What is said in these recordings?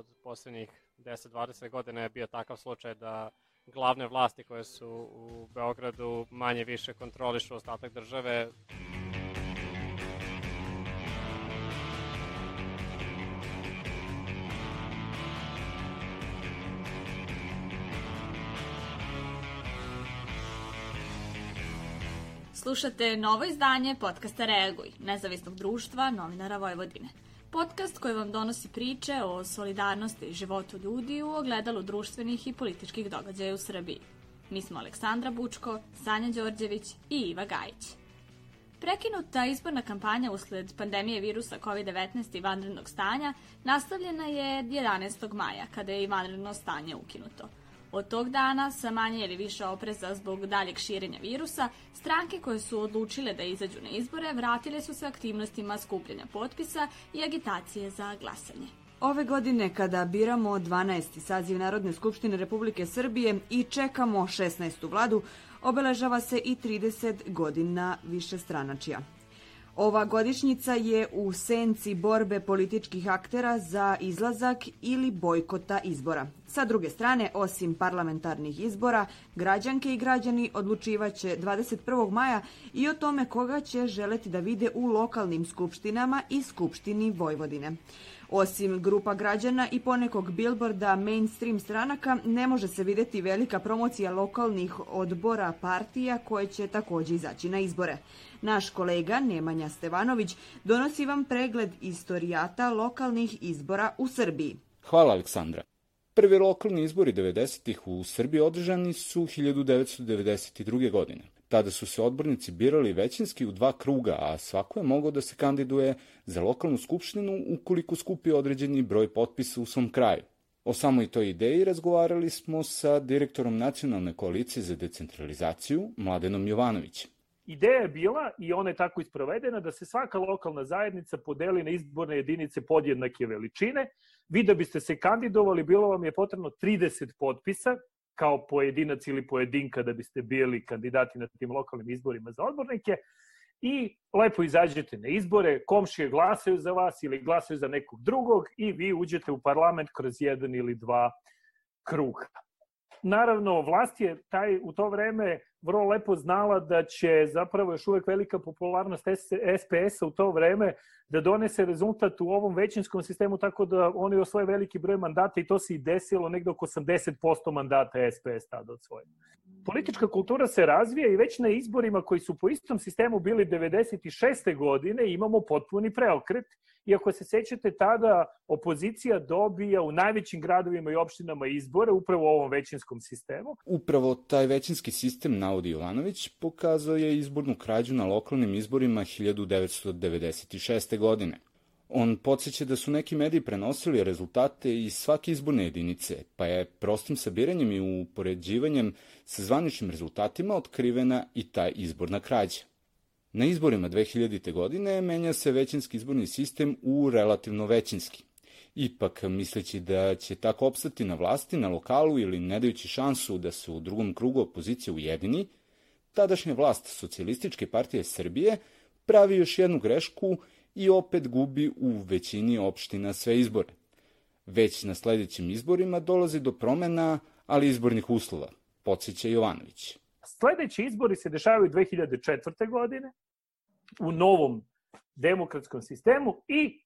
od poslednjih 10-20 godina je bio takav slučaj da glavne vlasti koje su u Beogradu manje više kontrolišu ostatak države. Slušate novo izdanje podcasta Reaguj, nezavisnog društva novinara Vojvodine. Podcast koji vam donosi priče o solidarnosti i životu ljudi u ogledalu društvenih i političkih događaja u Srbiji. Mi smo Aleksandra Bučko, Sanja Đorđević i Iva Gajić. Prekinuta izborna kampanja usled pandemije virusa COVID-19 i vanrednog stanja nastavljena je 11. maja, kada je i vanredno stanje ukinuto – Od tog dana, sa manje ili više opreza zbog daljeg širenja virusa, stranke koje su odlučile da izađu na izbore vratile su se aktivnostima skupljanja potpisa i agitacije za glasanje. Ove godine kada biramo 12. saziv Narodne skupštine Republike Srbije i čekamo 16. vladu, obeležava se i 30 godina više stranačija. Ova godišnjica je u senci borbe političkih aktera za izlazak ili bojkota izbora. Sa druge strane, osim parlamentarnih izbora, građanke i građani odlučivaće 21. maja i o tome koga će želeti da vide u lokalnim skupštinama i Skupštini Vojvodine. Osim grupa građana i ponekog bilborda mainstream stranaka, ne može se videti velika promocija lokalnih odbora partija koje će takođe izaći na izbore. Naš kolega Nemanja Stevanović donosi vam pregled istorijata lokalnih izbora u Srbiji. Hvala Aleksandra. Prvi lokalni izbori 90-ih u Srbiji održani su 1992. godine. Tada su se odbornici birali većinski u dva kruga, a svako je mogao da se kandiduje za lokalnu skupštinu ukoliko skupi određeni broj potpisa u svom kraju. O samoj toj ideji razgovarali smo sa direktorom Nacionalne koalicije za decentralizaciju, Mladenom Jovanovićem. Ideja je bila, i ona je tako isprovedena, da se svaka lokalna zajednica podeli na izborne jedinice podjednake veličine. Vi da biste se kandidovali, bilo vam je potrebno 30 potpisa, kao pojedinac ili pojedinka da biste bili kandidati na tim lokalnim izborima za odbornike i lepo izađete na izbore, komšije glasaju za vas ili glasaju za nekog drugog i vi uđete u parlament kroz jedan ili dva kruga. Naravno, vlast je taj u to vreme vrlo lepo znala da će zapravo još uvek velika popularnost SPS-a u to vreme da donese rezultat u ovom većinskom sistemu tako da oni osvoje veliki broj mandata i to se i desilo negde oko 80% mandata SPS tada svoje. Politička kultura se razvija i već na izborima koji su po istom sistemu bili 96. godine imamo potpuni preokret Iako se sećate, tada opozicija dobija u najvećim gradovima i opštinama izbore upravo u ovom većinskom sistemu. Upravo taj većinski sistem, navodi Jovanović, pokazao je izbornu krađu na lokalnim izborima 1996. godine. On podsjeća da su neki mediji prenosili rezultate iz svake izborne jedinice, pa je prostim sabiranjem i upoređivanjem sa zvaničnim rezultatima otkrivena i ta izborna krađa. Na izborima 2000. godine menja se većinski izborni sistem u relativno većinski. Ipak, misleći da će tako opstati na vlasti, na lokalu ili ne dajući šansu da se u drugom krugu opozicija ujedini, tadašnja vlast Socijalističke partije Srbije pravi još jednu grešku i opet gubi u većini opština sve izbore. Već na sledećim izborima dolazi do promena, ali izbornih uslova, podsjeća Jovanović. Sledeći izbori se dešavaju 2004. godine u novom demokratskom sistemu i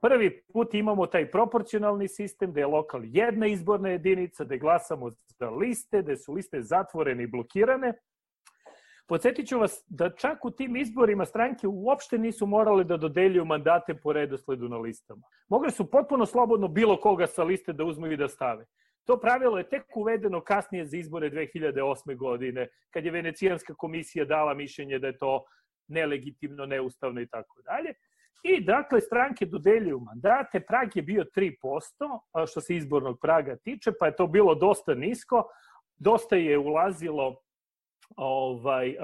prvi put imamo taj proporcionalni sistem da je lokal jedna izborna jedinica, da glasamo za liste, da su liste zatvorene i blokirane. Podsjetit ću vas da čak u tim izborima stranke uopšte nisu morale da dodeljuju mandate po redosledu na listama. Mogli su potpuno slobodno bilo koga sa liste da uzmu i da stave. To pravilo je tek uvedeno kasnije za izbore 2008. godine, kad je Venecijanska komisija dala mišljenje da je to nelegitimno, neustavno i tako dalje. I dakle, stranke dodeljuju mandate, prag je bio 3%, što se izbornog praga tiče, pa je to bilo dosta nisko, dosta je ulazilo ovaj,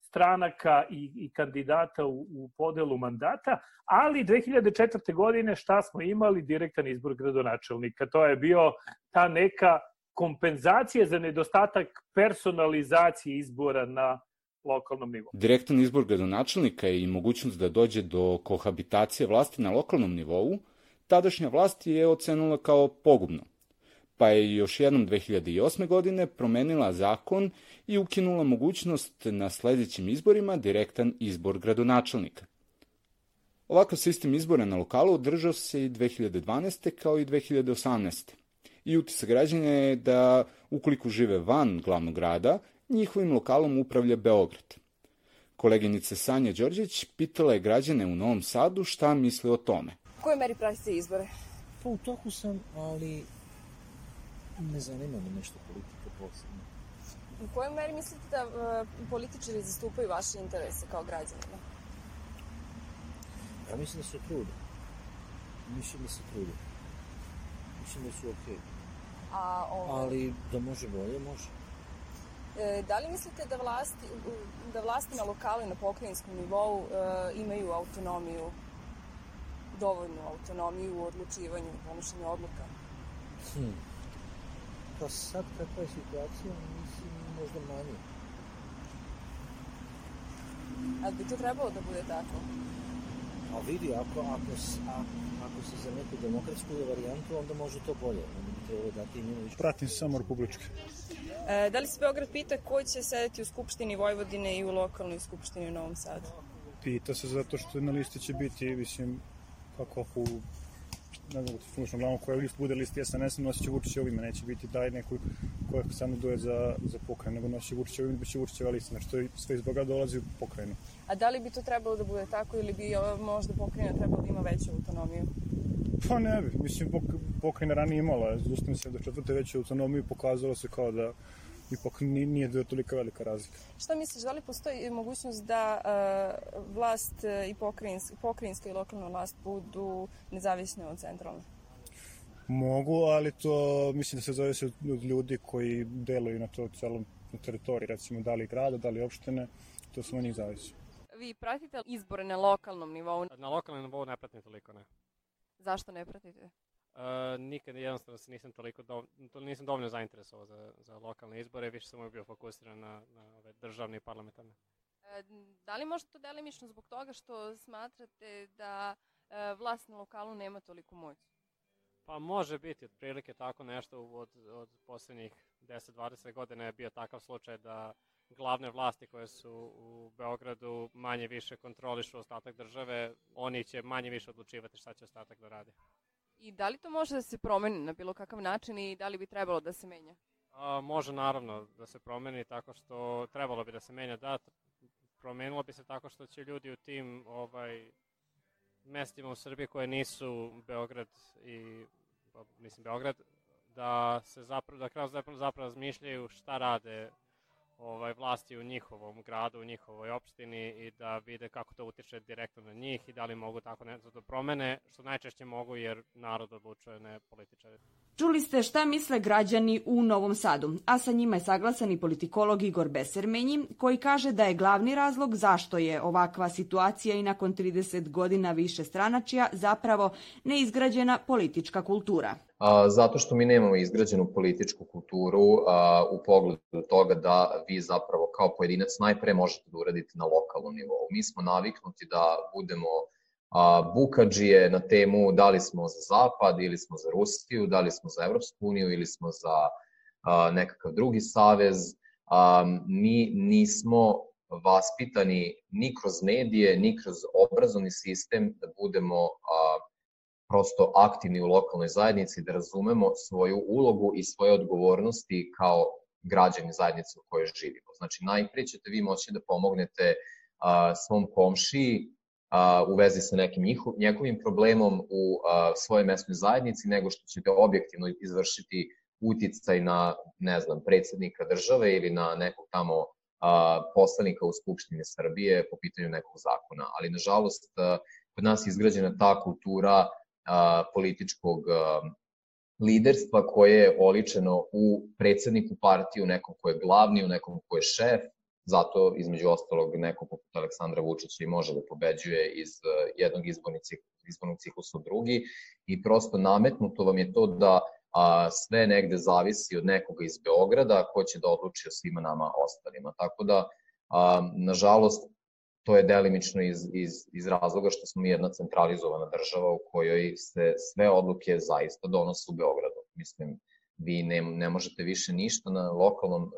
stranaka i, i kandidata u, u podelu mandata, ali 2004. godine šta smo imali? Direktan izbor gradonačelnika. To je bio ta neka kompenzacija za nedostatak personalizacije izbora na lokalnom nivou. Direktan izbor gradonačelnika i mogućnost da dođe do kohabitacije vlasti na lokalnom nivou tadašnja vlast je ocenila kao pogubno, pa je još jednom 2008. godine promenila zakon i ukinula mogućnost na sledećim izborima direktan izbor gradonačelnika. Ovakav sistem izbora na lokalu održao se i 2012. kao i 2018. I utisak građanja je da, ukoliko žive van glavnog grada, njihovim lokalom upravlja Beograd. Koleginica Sanja Đorđević pitala je građane u Novom Sadu šta misle o tome. U kojoj meri pratite izbore? Pa u toku sam, ali ne zanima me nešto politika posebno. U kojoj meri mislite da uh, političari zastupaju vaše interese kao građanima? Ja mislim da se trude. Mislim da se trude. Mislim da su okej. Okay. A, ovaj... Ali da može bolje, može. E, da li mislite da vlasti, da vlasti na lokalu i na pokrajinskom nivou e, imaju autonomiju, dovoljnu autonomiju u odlučivanju i donošenju odluka? Hm. Pa sad kakva je situacija, mislim možda manje. Ali bi to trebalo da bude tako? A vidi, ako, ako, a, ako se za neku demokratsku varijantu, onda može to bolje. Onda bi trebalo dati više. Pratim samo Republičke. E, da li se Beograd pita ko će sedeti u Skupštini Vojvodine i u lokalnoj Skupštini u Novom Sadu? Pita se zato što na listi će biti, mislim, kako u ne znam, funkčno glavno koja list bude list SNS, nosit će Vučićevo ime, neće biti taj neko koja se kandiduje za, za pokrajinu, nego nosit će Vučićevo ime, biće Vučićeva lista, znači to sve iz Beograda dolazi u pokrajinu. A da li bi to trebalo da bude tako ili bi možda pokrajina trebalo da ima veću autonomiju? Pa ne bi, mislim pokrajina ranije imala, z ustavim se do četvrte veću autonomiju pokazalo se kao da ipak nije da je tolika velika razlika. Šta misliš, da li postoji mogućnost da uh, vlast i pokrajinska, pokrajinska i lokalna vlast budu nezavisne od centralne? Mogu, ali to mislim da se zavisi od ljudi koji deluju na to celom na teritoriji, recimo da li grada, da li opštine, to samo njih zavisi. Vi pratite izbore na lokalnom nivou? Na lokalnom nivou ne pratim toliko, ne. Zašto ne pratite? Uh, nikad jednostavno se nisam toliko do, nisam dovoljno zainteresovao za, za lokalne izbore, više sam bio fokusiran na, na ove državne i parlamentarne. E, da li možete to delimično zbog toga što smatrate da e, vlast na lokalu nema toliko moć? Pa može biti, otprilike tako nešto od, od poslednjih 10-20 godina je bio takav slučaj da glavne vlasti koje su u Beogradu manje više kontrolišu ostatak države, oni će manje više odlučivati šta će ostatak da radi. I da li to može da se promeni na bilo kakav način i da li bi trebalo da se menja? A, može naravno da se promeni tako što trebalo bi da se menja. Da, promenilo bi se tako što će ljudi u tim ovaj, mestima u Srbiji koje nisu Beograd i pa, mislim Beograd da se zapravo da kroz zapravo, zapravo razmišljaju šta rade ovaj, vlasti u njihovom gradu, u njihovoj opštini i da vide kako to utiče direktno na njih i da li mogu tako nešto da promene, što najčešće mogu jer narod odlučuje, ne političari. Čuli ste šta misle građani u Novom Sadu, a sa njima je saglasan i politikolog Igor Besermenji, koji kaže da je glavni razlog zašto je ovakva situacija i nakon 30 godina više stranačija zapravo neizgrađena politička kultura. A, zato što mi nemamo izgrađenu političku kulturu a, u pogledu toga da vi zapravo kao pojedinac najpre možete da uradite na lokalnom nivou. Mi smo naviknuti da budemo a, bukadžije na temu da li smo za Zapad ili smo za Rusiju, da li smo za Evropsku uniju ili smo za a, nekakav drugi savez. A, mi nismo vaspitani ni kroz medije, ni kroz obrazovni sistem da budemo a, prosto aktivni u lokalnoj zajednici, da razumemo svoju ulogu i svoje odgovornosti kao građani zajednice u kojoj živimo. Znači, najprije ćete vi moći da pomognete a, svom komšiji a, u vezi sa nekim njihov, njegovim problemom u a, svojoj mesnoj zajednici, nego što ćete objektivno izvršiti uticaj na, ne znam, predsednika države ili na nekog tamo a, poslanika u Skupštini Srbije po pitanju nekog zakona. Ali, nažalost, a, kod nas je izgrađena ta kultura a, političkog a, liderstva koje je oličeno u predsedniku partije, u nekom ko je glavni, u nekom ko je šef, zato između ostalog neko poput Aleksandra Vučića i može da pobeđuje iz jednog izbornog izbornog ciklusa u drugi i prosto nametnuto vam je to da a, sve negde zavisi od nekoga iz Beograda ko će da odluči o svima nama ostalima. Tako da, a, nažalost, to je delimično iz, iz, iz razloga što smo jedna centralizovana država u kojoj se sve odluke zaista donose u Beogradu. Mislim, vi ne, ne možete više ništa na lokalnom uh,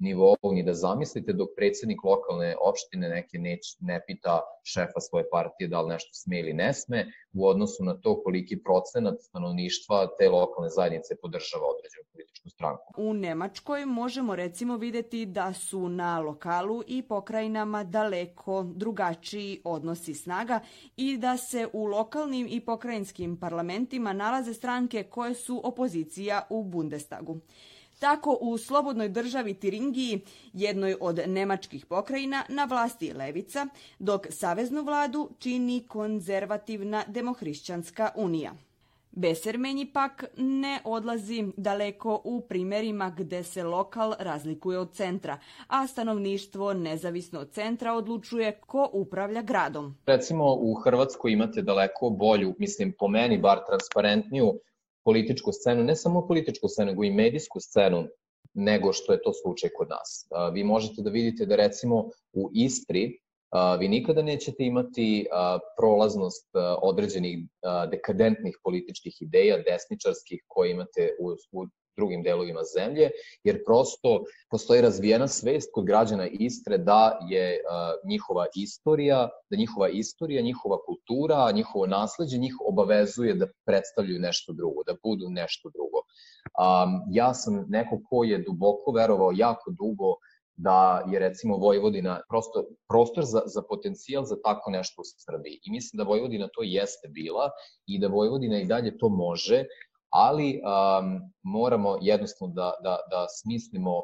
nivou ni da zamislite dok predsednik lokalne opštine neke neć, ne pita šefa svoje partije da li nešto sme ili ne sme u odnosu na to koliki procenat stanovništva te lokalne zajednice podržava određenu političku stranku. U Nemačkoj možemo recimo videti da su na lokalu i pokrajinama daleko drugačiji odnosi snaga i da se u lokalnim i pokrajinskim parlamentima nalaze stranke koje su opozicija u Bundestagu. Tako u slobodnoj državi Tiringiji, jednoj od nemačkih pokrajina, na vlasti je levica, dok saveznu vladu čini konzervativna demohrišćanska unija. Besermenji pak ne odlazi daleko u primerima gde se lokal razlikuje od centra, a stanovništvo nezavisno od centra odlučuje ko upravlja gradom. Recimo u Hrvatskoj imate daleko bolju, mislim po meni bar transparentniju političku scenu, ne samo političku scenu, nego i medijsku scenu nego što je to slučaj kod nas. Vi možete da vidite da recimo u Istri vi nikada nećete imati prolaznost određenih dekadentnih političkih ideja, desničarskih koje imate u, u drugim delovima zemlje, jer prosto postoji razvijena svest kod građana Istre da je njihova istorija, da njihova istorija, njihova kultura, njihovo nasledđe njih obavezuje da predstavljaju nešto drugo, da budu nešto drugo. Um, ja sam neko ko je duboko verovao jako dugo da je recimo Vojvodina prosto prostor za, za potencijal za tako nešto u Srbiji. I mislim da Vojvodina to jeste bila i da Vojvodina i dalje to može, ali um, moramo jednostavno da, da, da smislimo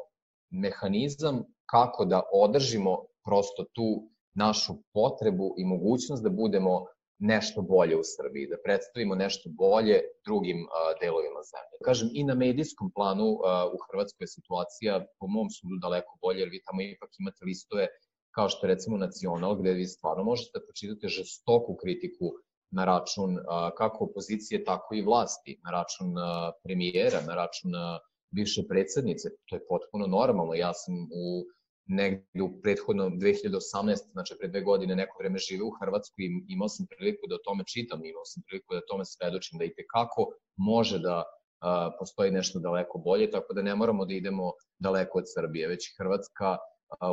mehanizam kako da održimo prosto tu našu potrebu i mogućnost da budemo nešto bolje u Srbiji, da predstavimo nešto bolje drugim uh, delovima zemlje. Kažem, i na medijskom planu uh, u Hrvatskoj je situacija po mom sudu daleko bolje, jer vi tamo ipak imate listove kao što recimo Nacional, gde vi stvarno možete da pročitate žestoku kritiku na račun kako opozicije, tako i vlasti, na račun premijera, na račun bivše predsednice. To je potpuno normalno. Ja sam u negdje u prethodno 2018, znači pre dve godine neko vreme žive u Hrvatskoj i imao sam priliku da o tome čitam, imao sam priliku da o tome svedočim, da i tekako može da postoji nešto daleko bolje, tako da ne moramo da idemo daleko od Srbije, već Hrvatska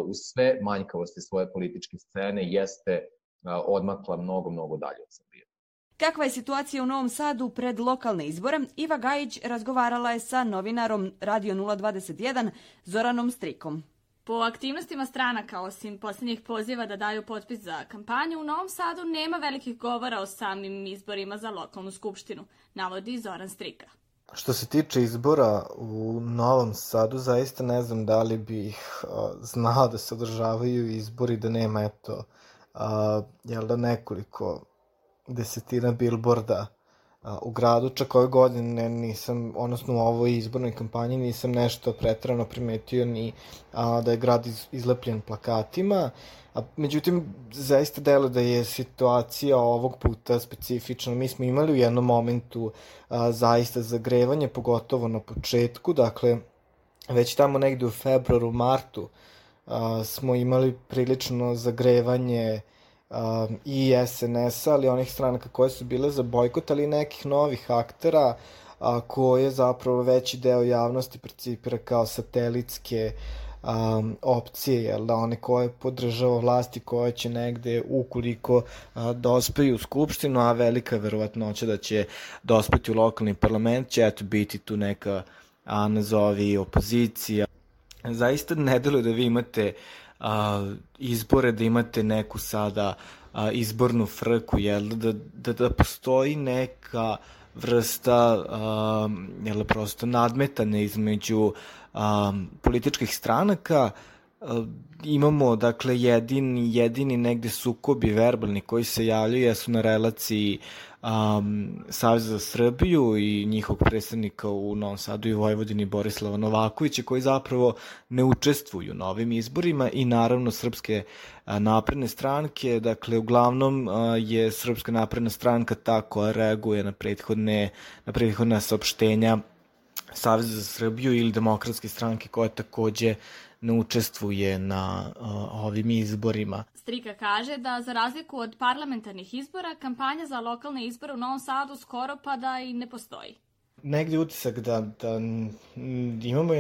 u sve manjkavosti svoje političke scene jeste odmakla mnogo, mnogo dalje od Srbije. Kakva je situacija u Novom Sadu pred lokalne izbore, Iva Gajić razgovarala je sa novinarom Radio 021 Zoranom Strikom. Po aktivnostima stranaka, osim posljednjih poziva da daju potpis za kampanju, u Novom Sadu nema velikih govora o samim izborima za lokalnu skupštinu, navodi Zoran Strika. Što se tiče izbora u Novom Sadu, zaista ne znam da li bih znao da se održavaju izbori, da nema eto, uh, jel da nekoliko desetina bilborda u gradu, čak ove godine nisam, odnosno u ovoj izbornoj kampanji nisam nešto pretrano primetio ni a, da je grad iz, izlepljen plakatima, a, međutim zaista delo da je situacija ovog puta specifična. Mi smo imali u jednom momentu a, zaista zagrevanje, pogotovo na početku, dakle već tamo negde u februaru, martu a, smo imali prilično zagrevanje um, i SNS-a, ali onih stranaka koje su bile za bojkot, ali nekih novih aktera a, koje zapravo veći deo javnosti precipira kao satelitske um, opcije, jel da one koje podržava vlasti koje će negde ukoliko a, dospeju u skupštinu, a velika verovatnoća da će dospeti u lokalni parlament, će eto biti tu neka a, nazovi opozicija. Zaista ne da vi imate uh, a, izbore, da imate neku sada a, izbornu frku, jel, da, da, da postoji neka vrsta a, jel, prosto nadmetanja između a, političkih stranaka, a, imamo dakle jedini, jedini negde sukobi verbalni koji se javljaju jesu na relaciji um, Savez za Srbiju i njihovog predstavnika u Novom Sadu i Vojvodini Borislava Novakovića koji zapravo ne učestvuju na ovim izborima i naravno srpske napredne stranke, dakle uglavnom je Srpska napredna stranka ta koja reaguje na prethodne, na prethodne saopštenja Savez za Srbiju ili demokratske stranke koja takođe ne učestvuje na uh, ovim izborima. Strika kaže da za razliku od parlamentarnih izbora, kampanja za lokalne izbore u Novom Sadu skoro pa da i ne postoji. Negde utisak da, da imamo,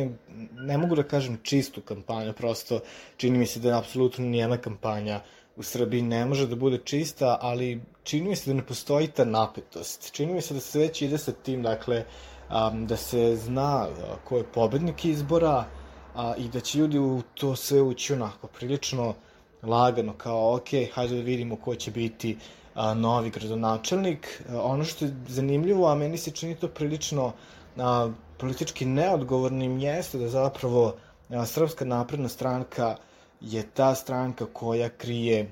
ne mogu da kažem čistu kampanju, prosto čini mi se da je apsolutno nijena kampanja u Srbiji ne može da bude čista, ali čini mi se da ne postoji ta napetost. Čini mi se da se već ide sa tim, dakle, um, da se zna ko je pobednik izbora, i da će ljudi u to sve ući onako prilično lagano, kao ok, hajde da vidimo ko će biti a, novi gradonačelnik. A, ono što je zanimljivo, a meni se čini to prilično a, politički neodgovornim jeste da zapravo a, Srpska napredna stranka je ta stranka koja krije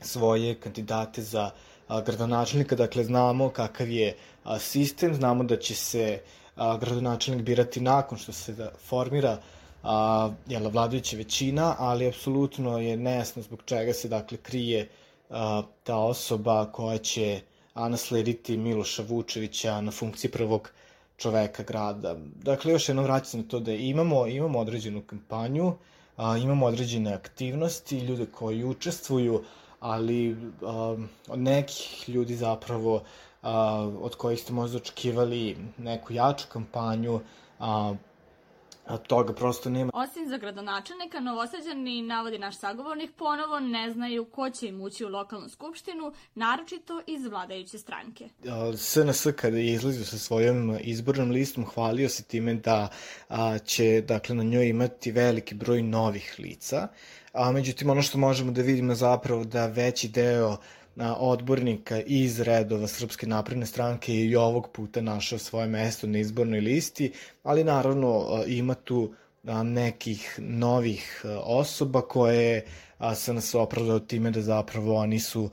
svoje kandidate za gradonačelnika, dakle znamo kakav je sistem, znamo da će se gradonačelnik birati nakon što se da formira a, jel, vladajuća većina, ali apsolutno je nejasno zbog čega se dakle krije a, ta osoba koja će naslediti Miloša Vučevića na funkciji prvog čoveka grada. Dakle, još jednom vraćam na to da imamo, imamo određenu kampanju, a, imamo određene aktivnosti, ljude koji učestvuju, ali a, od nekih ljudi zapravo a, od kojih ste možda očekivali neku jaču kampanju, a, A toga prosto nema. Osim za gradonačelnika, Novosađani, navodi naš sagovornik, ponovo ne znaju ko će im ući u lokalnu skupštinu, naročito iz vladajuće stranke. SNS kada je izlazio sa svojom izbornom listom, hvalio se time da će dakle, na njoj imati veliki broj novih lica, a međutim ono što možemo da vidimo zapravo da veći deo odbornika iz redova Srpske napredne stranke i ovog puta našao svoje mesto na izbornoj listi, ali naravno ima tu nekih novih osoba koje se nas opravdao time da zapravo oni su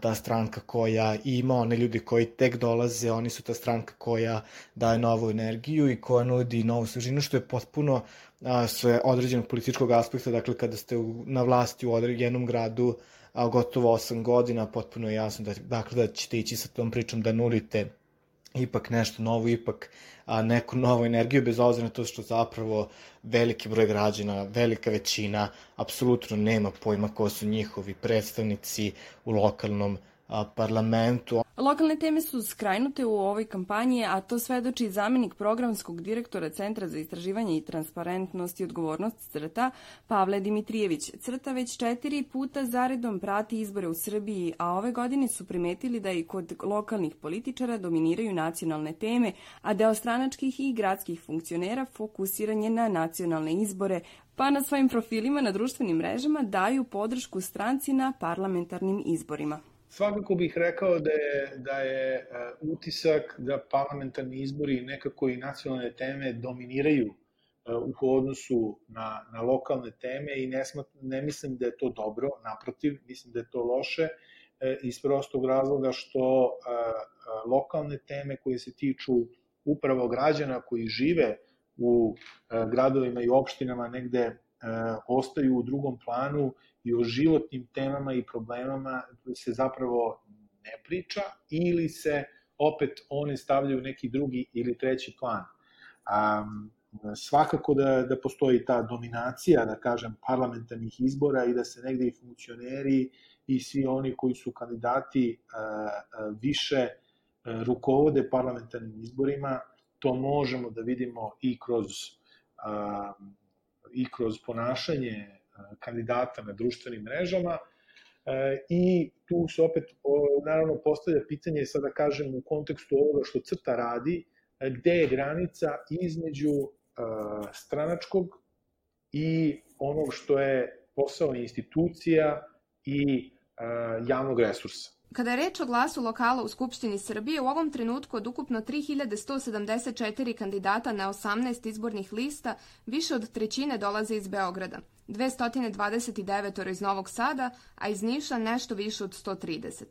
ta stranka koja ima one ljudi koji tek dolaze, oni su ta stranka koja daje novu energiju i koja nudi novu svežinu, što je potpuno sve određenog političkog aspekta, dakle kada ste na vlasti u jednom gradu, a, gotovo 8 godina, potpuno je jasno da, dakle, da ćete ići sa tom pričom da nulite ipak nešto novo, ipak a, neku novu energiju, bez obzira na to što zapravo veliki broj građana, velika većina, apsolutno nema pojma ko su njihovi predstavnici u lokalnom parlamentu. Lokalne teme su skrajnute u ovoj kampanji, a to svedoči zamenik programskog direktora Centra za istraživanje i transparentnost i odgovornost CRTA, Pavle Dimitrijević. CRTA već četiri puta zaredom prati izbore u Srbiji, a ove godine su primetili da i kod lokalnih političara dominiraju nacionalne teme, a deo stranačkih i gradskih funkcionera fokusiran je na nacionalne izbore, pa na svojim profilima na društvenim mrežama daju podršku stranci na parlamentarnim izborima. Svakako bih rekao da je, da je uh, utisak da parlamentarni izbori nekako i nacionalne teme dominiraju uh, u odnosu na, na lokalne teme i ne, smat, ne mislim da je to dobro, naprotiv, mislim da je to loše uh, iz prostog razloga što lokalne teme koje se tiču upravo građana koji žive u gradovima i opštinama negde ostaju u drugom planu i o životnim temama i problemama se zapravo ne priča ili se opet one stavljaju neki drugi ili treći plan. Um, svakako da, da postoji ta dominacija, da kažem, parlamentarnih izbora i da se negde i funkcioneri i svi oni koji su kandidati uh, više uh, rukovode parlamentarnim izborima, to možemo da vidimo i kroz, i kroz ponašanje kandidata na društvenim mrežama e, i tu se opet naravno postavlja pitanje, sada kažem u kontekstu ovoga što crta radi, e, gde je granica između e, stranačkog i onog što je posao institucija i javnog resursa. Kada je reč o glasu lokala u Skupštini Srbije, u ovom trenutku od ukupno 3174 kandidata na 18 izbornih lista, više od trećine dolaze iz Beograda, 229 iz Novog Sada, a iz Niša nešto više od 130.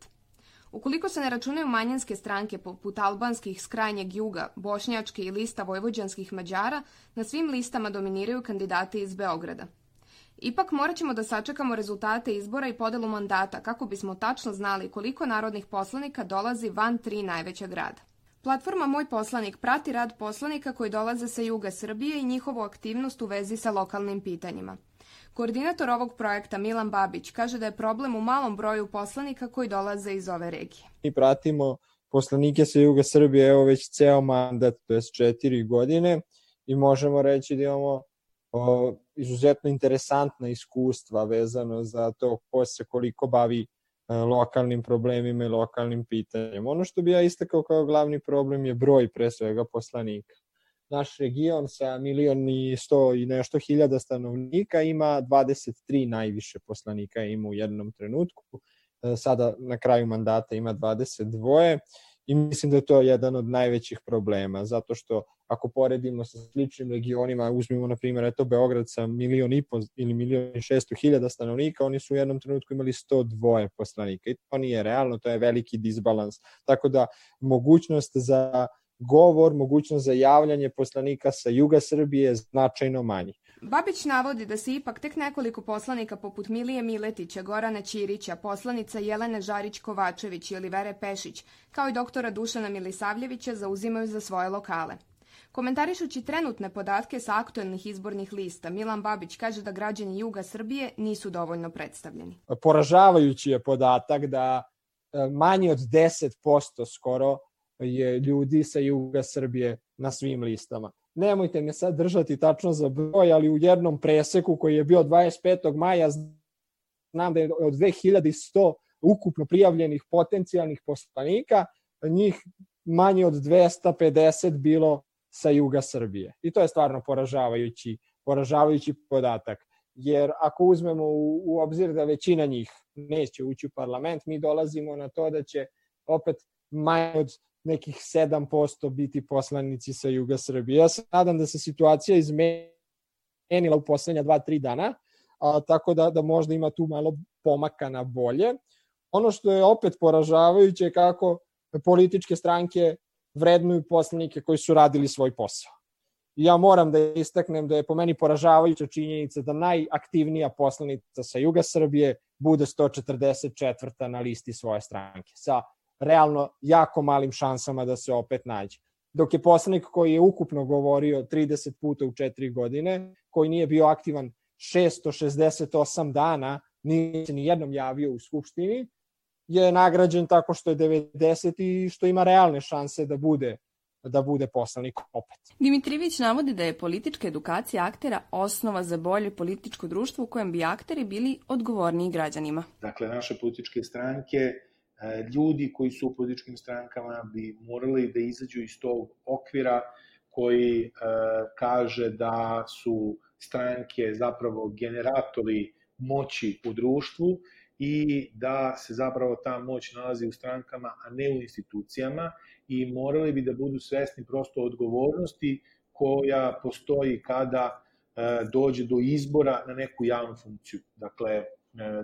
Ukoliko se ne računaju manjanske stranke poput albanskih s krajnjeg juga, bošnjačke i lista vojvođanskih mađara, na svim listama dominiraju kandidati iz Beograda – Ipak morat ćemo da sačekamo rezultate izbora i podelu mandata kako bismo tačno znali koliko narodnih poslanika dolazi van tri najveća grada. Platforma Moj poslanik prati rad poslanika koji dolaze sa juga Srbije i njihovu aktivnost u vezi sa lokalnim pitanjima. Koordinator ovog projekta Milan Babić kaže da je problem u malom broju poslanika koji dolaze iz ove regije. Mi pratimo poslanike sa juga Srbije evo već ceo mandat, to je četiri godine i možemo reći da imamo izuzetno interesantna iskustva vezano za to ko se koliko bavi e, lokalnim problemima i lokalnim pitanjem. Ono što bi ja istakao kao glavni problem je broj pre svega poslanika. Naš region sa milion i sto i nešto hiljada stanovnika ima 23 najviše poslanika ima u jednom trenutku. E, sada na kraju mandata ima 22 i mislim da je to jedan od najvećih problema, zato što ako poredimo sa sličnim regionima, uzmimo na primjer eto Beograd sa milion i po ili milion i šesto hiljada stanovnika, oni su u jednom trenutku imali 102 poslanika i to nije realno, to je veliki disbalans. Tako da mogućnost za govor, mogućnost za javljanje poslanika sa juga Srbije je značajno manji. Babić navodi da se ipak tek nekoliko poslanika poput Milije Miletića, Gorana Ćirića, poslanica Jelene Žarić-Kovačević i Olivere Pešić, kao i doktora Dušana Milisavljevića zauzimaju za svoje lokale. Komentarišući trenutne podatke sa aktuelnih izbornih lista, Milan Babić kaže da građani Juga Srbije nisu dovoljno predstavljeni. Poražavajući je podatak da e, manje od 10% skoro je ljudi sa Juga Srbije na svim listama. Nemojte me sad držati tačno za broj, ali u jednom preseku koji je bio 25. maja znam da je od 2100 ukupno prijavljenih potencijalnih poslanika, njih manje od 250 bilo sa juga Srbije. I to je stvarno poražavajući, poražavajući podatak. Jer ako uzmemo u, u obzir da većina njih neće ući u parlament, mi dolazimo na to da će opet manje od nekih 7% biti poslanici sa juga Srbije. Ja se nadam da se situacija izmenila u poslednja 2-3 dana, a, tako da, da možda ima tu malo pomaka na bolje. Ono što je opet poražavajuće je kako političke stranke vrednuju poslanike koji su radili svoj posao. Ja moram da istaknem da je po meni poražavajuća činjenica da najaktivnija poslanica sa juga Srbije bude 144. na listi svoje stranke, sa realno jako malim šansama da se opet nađe. Dok je poslanik koji je ukupno govorio 30 puta u 4 godine, koji nije bio aktivan 668 dana, nije se ni jednom javio u Skupštini, je nagrađen tako što je 90 i što ima realne šanse da bude da bude poslanik opet. Dimitrijević navodi da je politička edukacija aktera osnova za bolje političko društvo u kojem bi akteri bili odgovorniji građanima. Dakle, naše političke stranke, ljudi koji su u političkim strankama bi morali da izađu iz tog okvira koji e, kaže da su stranke zapravo generatori moći u društvu i da se zapravo ta moć nalazi u strankama, a ne u institucijama i morali bi da budu svesni prosto odgovornosti koja postoji kada e, dođe do izbora na neku javnu funkciju. Dakle, e,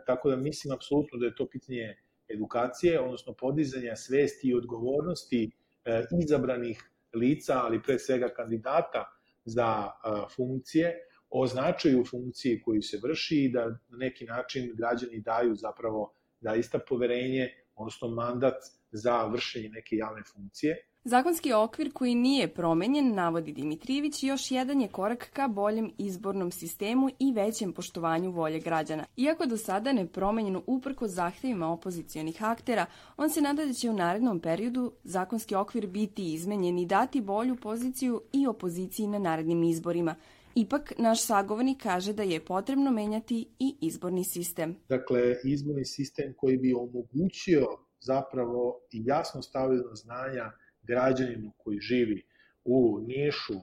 tako da mislim apsolutno da je to pitanje edukacije, odnosno podizanja svesti i odgovornosti e, izabranih lica, ali pre svega kandidata za funkcije, o značaju funkcije koju se vrši i da na neki način građani daju zapravo da ista poverenje, odnosno mandat za vršenje neke javne funkcije. Zakonski okvir koji nije promenjen, navodi Dimitrijević, još jedan je korak ka boljem izbornom sistemu i većem poštovanju volje građana. Iako do sada ne promenjeno uprko zahtevima opozicijonih aktera, on se nada da će u narednom periodu zakonski okvir biti izmenjen i dati bolju poziciju i opoziciji na narednim izborima. Ipak, naš sagovornik kaže da je potrebno menjati i izborni sistem. Dakle, izborni sistem koji bi omogućio zapravo i jasno stavio na znanja građaninu koji živi u Nišu,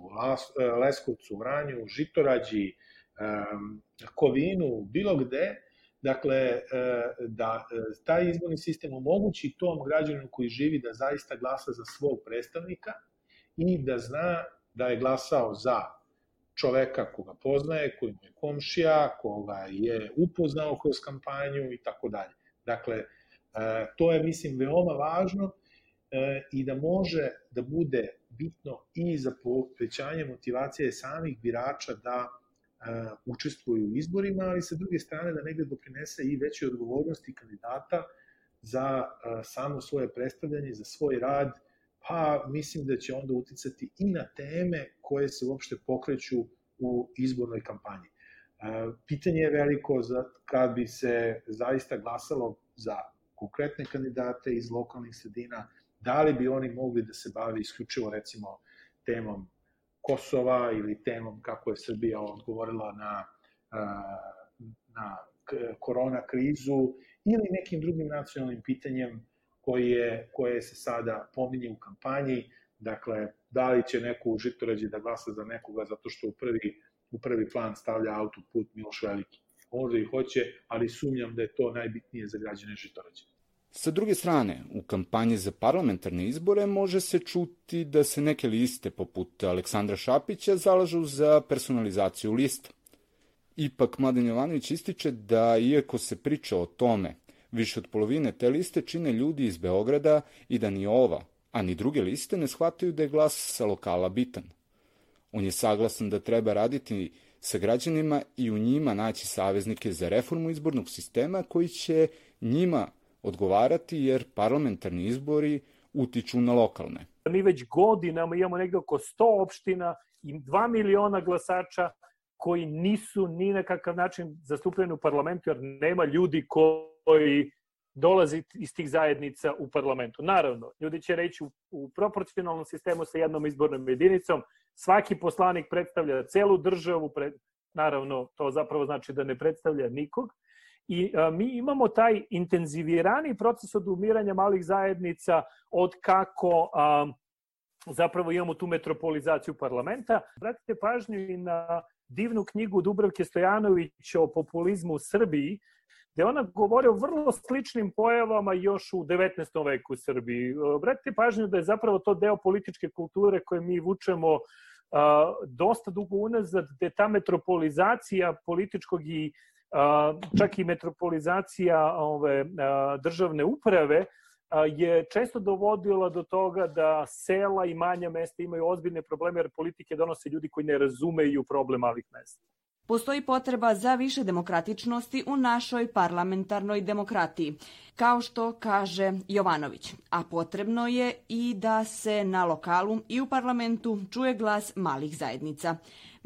Leskovcu, Vranju, Žitorađi, Kovinu, bilo gde, dakle, e, da e, taj izborni sistem omogući tom građaninu koji živi da zaista glasa za svog predstavnika i da zna da je glasao za čoveka koga poznaje, koji mu je komšija, koga je upoznao kroz kampanju i tako dalje. Dakle, e, to je, mislim, veoma važno e, i da može da bude bitno i za povećanje motivacije samih birača da e, učestvuju u izborima, ali sa druge strane da negde doprinese i veće odgovornosti kandidata za samo svoje predstavljanje, za svoj rad pa mislim da će onda uticati i na teme koje se uopšte pokreću u izbornoj kampanji. Pitanje je veliko za kad bi se zaista glasalo za konkretne kandidate iz lokalnih sredina, da li bi oni mogli da se bave isključivo recimo temom Kosova ili temom kako je Srbija odgovorila na, na korona krizu ili nekim drugim nacionalnim pitanjem koje, koje se sada pominje u kampanji. Dakle, da li će neko u Žitorađi da glasa za nekoga zato što u prvi, u prvi plan stavlja autoput Miloš Veliki. Možda i hoće, ali sumnjam da je to najbitnije za građane Žitorađe. Sa druge strane, u kampanji za parlamentarne izbore može se čuti da se neke liste, poput Aleksandra Šapića, zalažu za personalizaciju lista. Ipak Mladen Jovanović ističe da, iako se priča o tome, više od polovine te liste čine ljudi iz Beograda i da ni ova, a ni druge liste ne shvataju da je glas sa lokala bitan. On je saglasan da treba raditi sa građanima i u njima naći saveznike za reformu izbornog sistema koji će njima odgovarati jer parlamentarni izbori utiču na lokalne. Mi već godinama imamo negde oko 100 opština i 2 miliona glasača koji nisu ni na kakav način zastupljeni u parlamentu, jer nema ljudi koji dolazi iz tih zajednica u parlamentu. Naravno, ljudi će reći u, proporcionalnom sistemu sa jednom izbornom jedinicom, svaki poslanik predstavlja celu državu, naravno, to zapravo znači da ne predstavlja nikog, I a, mi imamo taj intenzivirani proces odumiranja malih zajednica od kako a, zapravo imamo tu metropolizaciju parlamenta. Vratite pažnju i na divnu knjigu Dubravke Stojanović o populizmu u Srbiji, gde ona govori o vrlo sličnim pojavama još u 19. veku u Srbiji. Vratite pažnju da je zapravo to deo političke kulture koje mi vučemo a, dosta dugo unazad, gde ta metropolizacija političkog i čak i metropolizacija ove, državne uprave je često dovodila do toga da sela i manja mesta imaju ozbiljne probleme jer politike donose ljudi koji ne razumeju problem malih mesta. Postoji potreba za više demokratičnosti u našoj parlamentarnoj demokratiji, kao što kaže Jovanović, a potrebno je i da se na lokalu i u parlamentu čuje glas malih zajednica.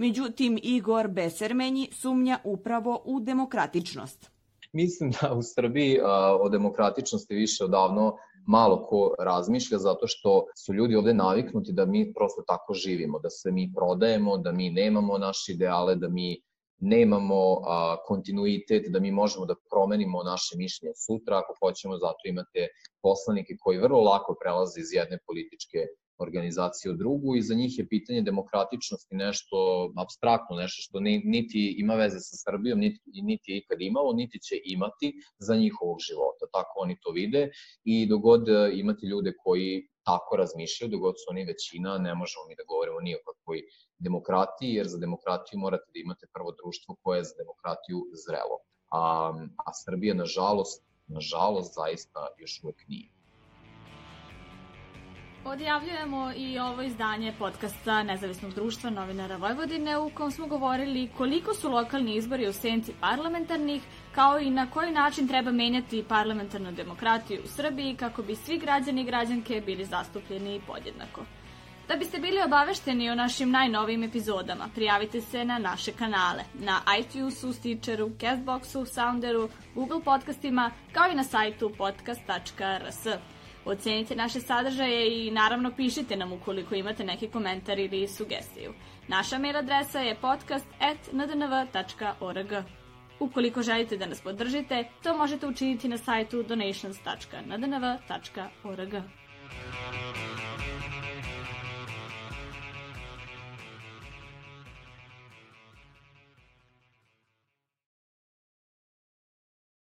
Međutim, Igor Besermenji sumnja upravo u demokratičnost. Mislim da u Srbiji a, o demokratičnosti više odavno malo ko razmišlja zato što su ljudi ovde naviknuti da mi prosto tako živimo, da se mi prodajemo, da mi nemamo naše ideale, da mi nemamo a, kontinuitet, da mi možemo da promenimo naše mišljenje sutra ako hoćemo, zato imate poslanike koji vrlo lako prelaze iz jedne političke organizacije u drugu i za njih je pitanje demokratičnosti nešto abstraktno, nešto što niti ima veze sa Srbijom, niti, niti je ikad imalo, niti će imati za njihovog života. Tako oni to vide i dogod e, imate ljude koji tako razmišljaju, dogod su oni većina, ne možemo mi da govorimo ni o kakvoj demokratiji, jer za demokratiju morate da imate prvo društvo koje je za demokratiju zrelo. A, a Srbija, nažalost, nažalost, zaista još uvek nije. Odjavljujemo i ovo izdanje podcasta Nezavisnog društva novinara Vojvodine u kom smo govorili koliko su lokalni izbori u senci parlamentarnih, kao i na koji način treba menjati parlamentarnu demokratiju u Srbiji kako bi svi građani i građanke bili zastupljeni podjednako. Da biste bili obavešteni o našim najnovijim epizodama, prijavite se na naše kanale, na iTunesu, Stitcheru, Castboxu, Sounderu, Google podcastima, kao i na sajtu podcast.rs. Ocenite naše sadržaje i naravno pišite nam ukoliko imate neki komentar ili sugestiju. Naša mail adresa je podcast.ndnv.org. Ukoliko želite da nas podržite, to možete učiniti na sajtu donations.ndnv.org.